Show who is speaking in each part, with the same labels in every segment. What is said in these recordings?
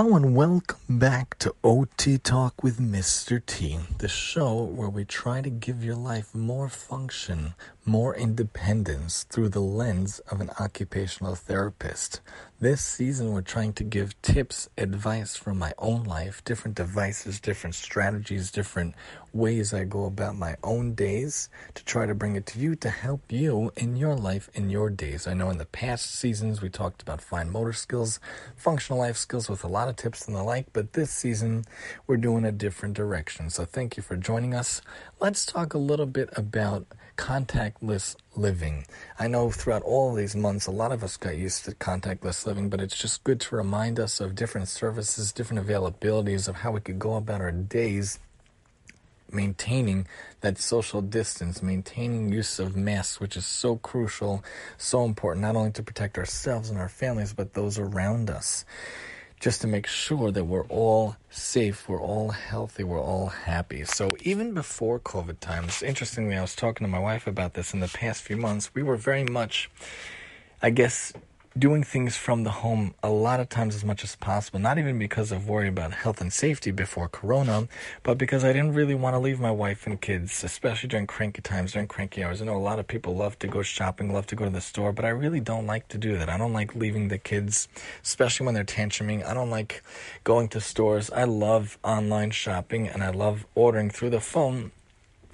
Speaker 1: Hello and welcome back to OT Talk with Mr. T, the show where we try to give your life more function, more independence through the lens of an occupational therapist. This season, we're trying to give tips, advice from my own life, different devices, different strategies, different ways I go about my own days to try to bring it to you to help you in your life, in your days. I know in the past seasons we talked about fine motor skills, functional life skills with a lot of tips and the like, but this season we're doing a different direction. So thank you for joining us. Let's talk a little bit about contactless living. I know throughout all these months, a lot of us got used to contactless living, but it's just good to remind us of different services, different availabilities of how we could go about our days maintaining that social distance, maintaining use of masks, which is so crucial, so important, not only to protect ourselves and our families, but those around us just to make sure that we're all safe, we're all healthy, we're all happy. So even before COVID times, interestingly, I was talking to my wife about this in the past few months. We were very much, I guess, doing things from the home a lot of times as much as possible, not even because of worry about health and safety before Corona, but because I didn't really want to leave my wife and kids, especially during cranky times, during cranky hours. I know a lot of people love to go shopping, love to go to the store, but I really don't like to do that. I don't like leaving the kids, especially when they're tantruming. I don't like going to stores. I love online shopping and I love ordering through the phone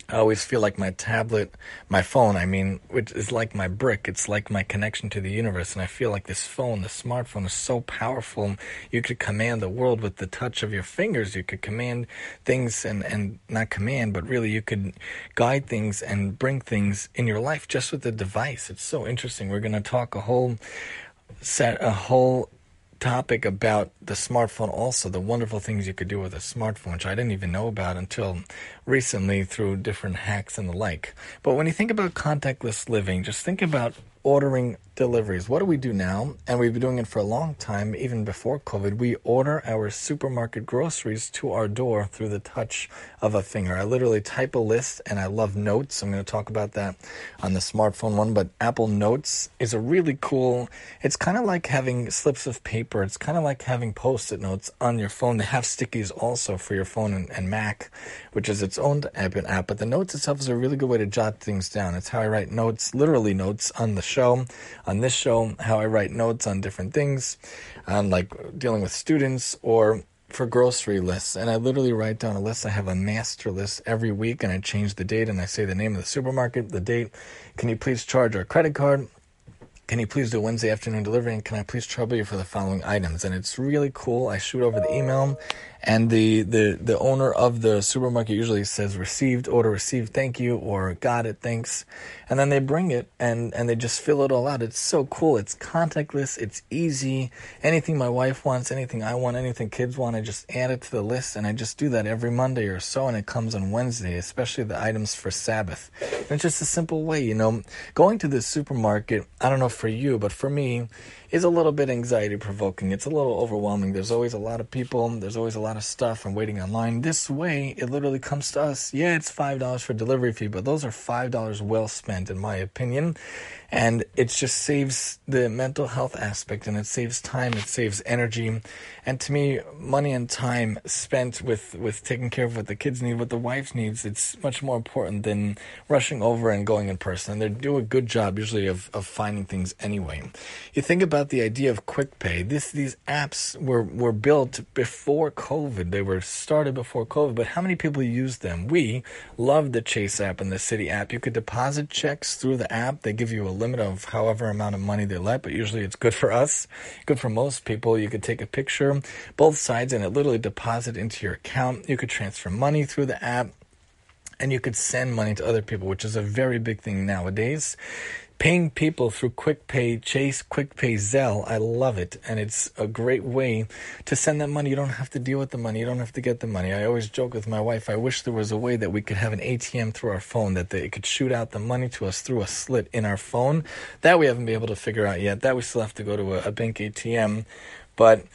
Speaker 1: I always feel like my tablet, my phone, I mean, which is like my brick. It's like my connection to the universe. And I feel like this phone, the smartphone, is so powerful. You could command the world with the touch of your fingers. You could command things and, and not command, but really you could guide things and bring things in your life just with the device. It's so interesting. We're going to talk a whole set, a whole topic about the smartphone also the wonderful things you could do with a smartphone which i didn't even know about until recently through different hacks and the like. But when you think about contactless living just think about ordering deliveries. What do we do now? And we've been doing it for a long time, even before COVID. We order our supermarket groceries to our door through the touch of a finger. I literally type a list and I love notes. I'm going to talk about that on the smartphone one, but Apple Notes is a really cool, it's kind of like having slips of paper. It's kind of like having post-it notes on your phone. They have stickies also for your phone and, and Mac, which is its own app, app, but the notes itself is a really good way to jot things down. It's how I write notes, literally notes on the show on this show, how I write notes on different things, on like dealing with students or for grocery lists. And I literally write down a list. I have a master list every week and I change the date and I say the name of the supermarket, the date. Can you please charge our credit card? Can you please do Wednesday afternoon delivery? And can I please trouble you for the following items? And it's really cool. I shoot over the email and the, the, the owner of the supermarket usually says received, order received, thank you, or got it, thanks. And then they bring it and, and they just fill it all out. It's so cool. It's contactless. It's easy. Anything my wife wants, anything I want, anything kids want, I just add it to the list. And I just do that every Monday or so. And it comes on Wednesday, especially the items for Sabbath. And it's just a simple way, you know, going to the supermarket. I don't know for you, but for me, is a little bit anxiety provoking. It's a little overwhelming. There's always a lot of people, there's always a lot of stuff and waiting online. This way, it literally comes to us. Yeah, it's $5 for delivery fee, but those are $5 well spent, in my opinion. And it just saves the mental health aspect and it saves time, it saves energy. And to me, money and time spent with, with taking care of what the kids need, what the wife needs, it's much more important than rushing over and going in person. And they do a good job usually of, of finding things anyway. You think about the idea of quick pay. This, these apps were, were built before COVID. They were started before COVID, but how many people use them? We love the Chase app and the Citi app. You could deposit checks through the app. They give you a limit of however amount of money they let, but usually it's good for us, good for most people. You could take a picture, both sides, and it literally deposit into your account. You could transfer money through the app and you could send money to other people, which is a very big thing nowadays paying people through QuickPay, Chase, QuickPay, Zelle. I love it. And it's a great way to send that money. You don't have to deal with the money. You don't have to get the money. I always joke with my wife, I wish there was a way that we could have an ATM through our phone, that they could shoot out the money to us through a slit in our phone. That we haven't been able to figure out yet. That we still have to go to a, a bank ATM. But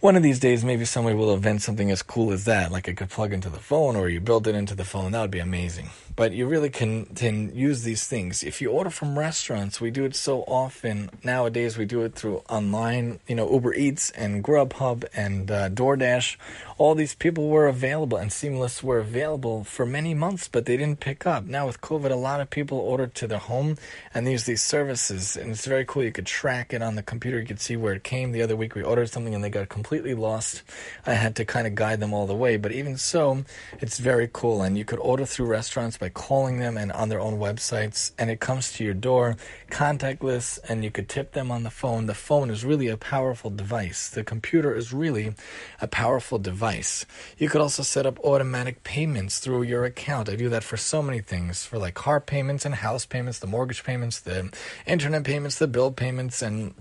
Speaker 1: one of these days, maybe somebody will invent something as cool as that, like it could plug into the phone or you build it into the phone. That would be amazing. But you really can, can use these things. If you order from restaurants, we do it so often. Nowadays, we do it through online, you know, Uber Eats and Grubhub and uh, DoorDash. All these people were available and Seamless were available for many months, but they didn't pick up. Now, with COVID, a lot of people ordered to their home and use these services. And it's very cool. You could track it on the computer, you could see where it came. The other week, we ordered something and they got completely completely lost. I had to kind of guide them all the way. But even so, it's very cool. And you could order through restaurants by calling them and on their own websites. And it comes to your door contactless and you could tip them on the phone. The phone is really a powerful device. The computer is really a powerful device. You could also set up automatic payments through your account. I do that for so many things for like car payments and house payments, the mortgage payments, the internet payments, the bill payments, and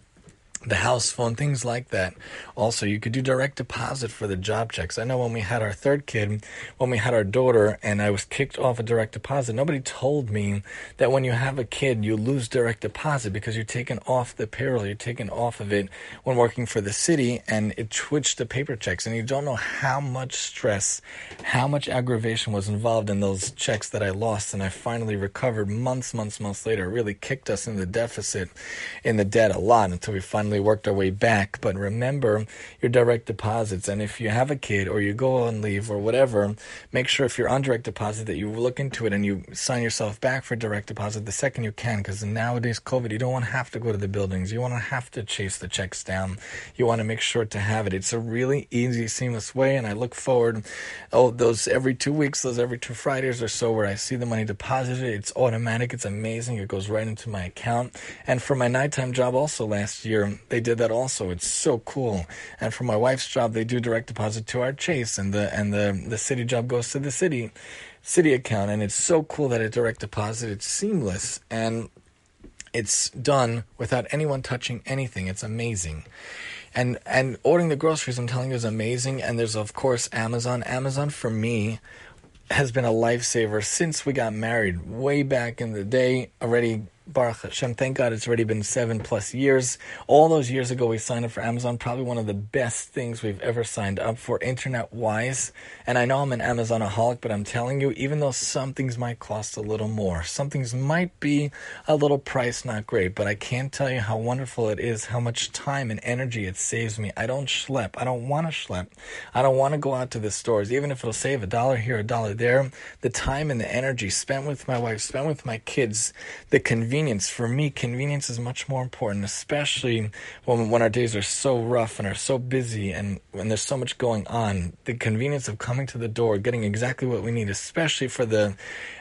Speaker 1: the house phone, things like that. Also, you could do direct deposit for the job checks. I know when we had our third kid, when we had our daughter, and I was kicked off a direct deposit, nobody told me that when you have a kid, you lose direct deposit because you're taken off the payroll, you're taken off of it when working for the city, and it switched to paper checks. And you don't know how much stress, how much aggravation was involved in those checks that I lost, and I finally recovered months, months, months later. It really kicked us in the deficit, in the debt a lot until we finally finally worked our way back. But remember your direct deposits. And if you have a kid or you go on leave or whatever, make sure if you're on direct deposit that you look into it and you sign yourself back for direct deposit the second you can. Because nowadays, COVID, you don't want to have to go to the buildings. You want to have to chase the checks down. You want to make sure to have it. It's a really easy, seamless way. And I look forward, oh, those every two weeks, those every two Fridays or so where I see the money deposited. It's automatic. It's amazing. It goes right into my account. And for my nighttime job also last year, they did that also. It's so cool. And for my wife's job, they do direct deposit to our Chase, and the and the the city job goes to the city city account. And it's so cool that a direct deposit. It's seamless and it's done without anyone touching anything. It's amazing. And and ordering the groceries, I'm telling you, is amazing. And there's of course Amazon. Amazon for me has been a lifesaver since we got married way back in the day. Already Baruch Hashem, thank God it's already been seven plus years. All those years ago, we signed up for Amazon. Probably one of the best things we've ever signed up for internet wise. And I know I'm an Amazonaholic, but I'm telling you, even though some things might cost a little more, some things might be a little price not great, but I can't tell you how wonderful it is, how much time and energy it saves me. I don't schlep. I don't want to schlep. I don't want to go out to the stores, even if it'll save a dollar here, a dollar there. The time and the energy spent with my wife, spent with my kids, the convenience convenience. For me, convenience is much more important, especially when when our days are so rough and are so busy and when there's so much going on. The convenience of coming to the door, getting exactly what we need, especially for the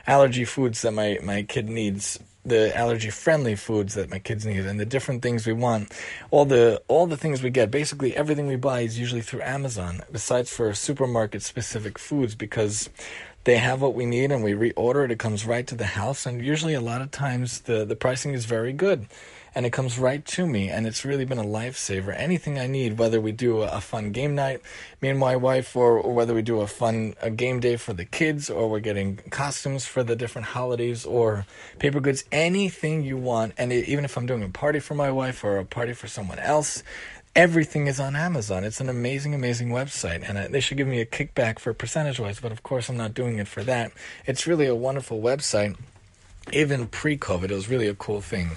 Speaker 1: allergy foods that my, my kid needs the allergy friendly foods that my kids need and the different things we want all the all the things we get basically everything we buy is usually through Amazon besides for supermarket specific foods because they have what we need and we reorder it. It comes right to the house. And usually, a lot of times, the, the pricing is very good and it comes right to me. And it's really been a lifesaver. Anything I need, whether we do a, a fun game night, me and my wife, or, or whether we do a fun a game day for the kids, or we're getting costumes for the different holidays, or paper goods, anything you want. And it, even if I'm doing a party for my wife or a party for someone else, everything is on Amazon. It's an amazing, amazing website, and I, they should give me a kickback for percentage wise, but of course, I'm not doing it for that. It's really a wonderful website. Even pre COVID, it was really a cool thing.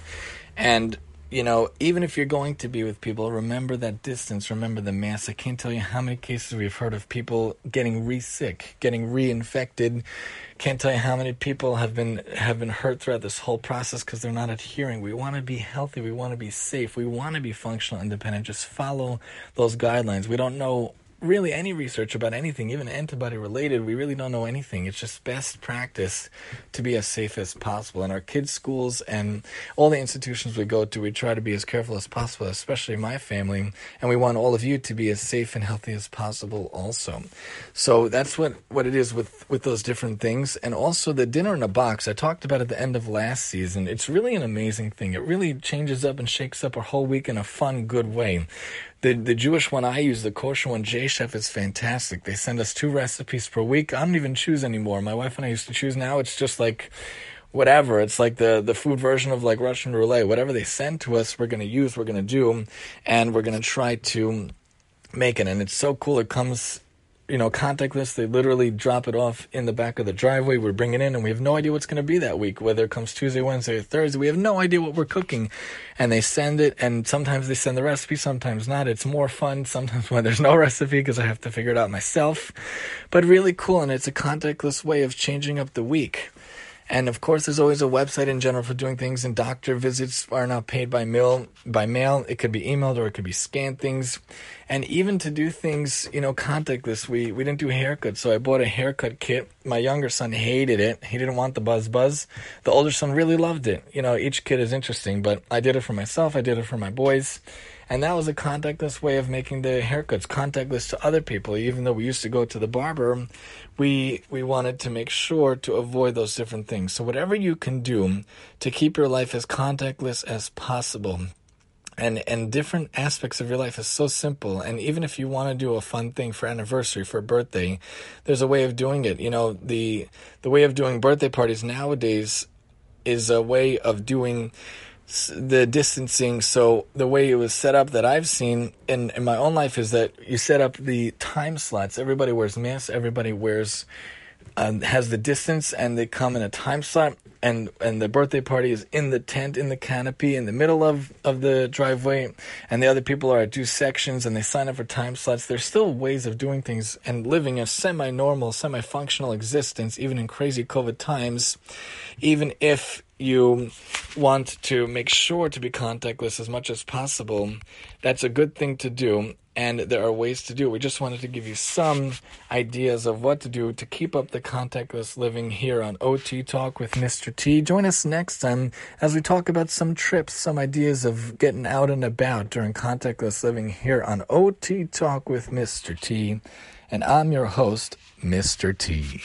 Speaker 1: And you know, even if you're going to be with people, remember that distance, remember the mask. I can't tell you how many cases we've heard of people getting re sick, getting reinfected. Can't tell you how many people have been have been hurt throughout this whole process because they're not adhering. We want to be healthy, we want to be safe, we want to be functional, independent. Just follow those guidelines. We don't know really any research about anything, even antibody related. We really don't know anything. It's just best practice to be as safe as possible. In our kids' schools and all the institutions we go to, we try to be as careful as possible, especially my family. And we want all of you to be as safe and healthy as possible also. So that's what, what it is with, with those different things. And also the dinner in a box, I talked about at the end of last season. It's really an amazing thing. It really changes up and shakes up our whole week in a fun, good way. The the Jewish one I use, the kosher one, J Chef, is fantastic. They send us two recipes per week. I don't even choose anymore. My wife and I used to choose. Now it's just like whatever. It's like the the food version of like Russian roulette. Whatever they send to us, we're gonna use, we're gonna do, and we're gonna try to make it. And it's so cool. It comes you know, contactless. They literally drop it off in the back of the driveway. We bring it in, and we have no idea what's going to be that week. Whether it comes Tuesday, Wednesday, or Thursday, we have no idea what we're cooking. And they send it, and sometimes they send the recipe, sometimes not. It's more fun sometimes when there's no recipe because I have to figure it out myself. But really cool, and it's a contactless way of changing up the week. And of course, there's always a website in general for doing things. And doctor visits are not paid by mail. By mail, it could be emailed or it could be scanned things. And even to do things, you know, contactless. We we didn't do haircuts, so I bought a haircut kit. My younger son hated it. He didn't want the buzz buzz. The older son really loved it. You know, each kid is interesting, but I did it for myself. I did it for my boys. And that was a contactless way of making the haircuts, contactless to other people. Even though we used to go to the barber, we we wanted to make sure to avoid those different things. So whatever you can do to keep your life as contactless as possible. And and different aspects of your life is so simple. And even if you want to do a fun thing for anniversary, for birthday, there's a way of doing it. You know, the the way of doing birthday parties nowadays is a way of doing the distancing. So the way it was set up that I've seen in, in my own life is that you set up the time slots. Everybody wears masks. Everybody wears um, has the distance, and they come in a time slot. And and the birthday party is in the tent, in the canopy, in the middle of of the driveway, and the other people are at two sections, and they sign up for time slots. There's still ways of doing things and living a semi-normal, semi-functional existence, even in crazy COVID times, even if you want to make sure to be contactless as much as possible, that's a good thing to do. And there are ways to do it. We just wanted to give you some ideas of what to do to keep up the contactless living here on OT Talk with Mr. T. Join us next time as we talk about some trips, some ideas of getting out and about during contactless living here on OT Talk with Mr. T. And I'm your host, Mr. T.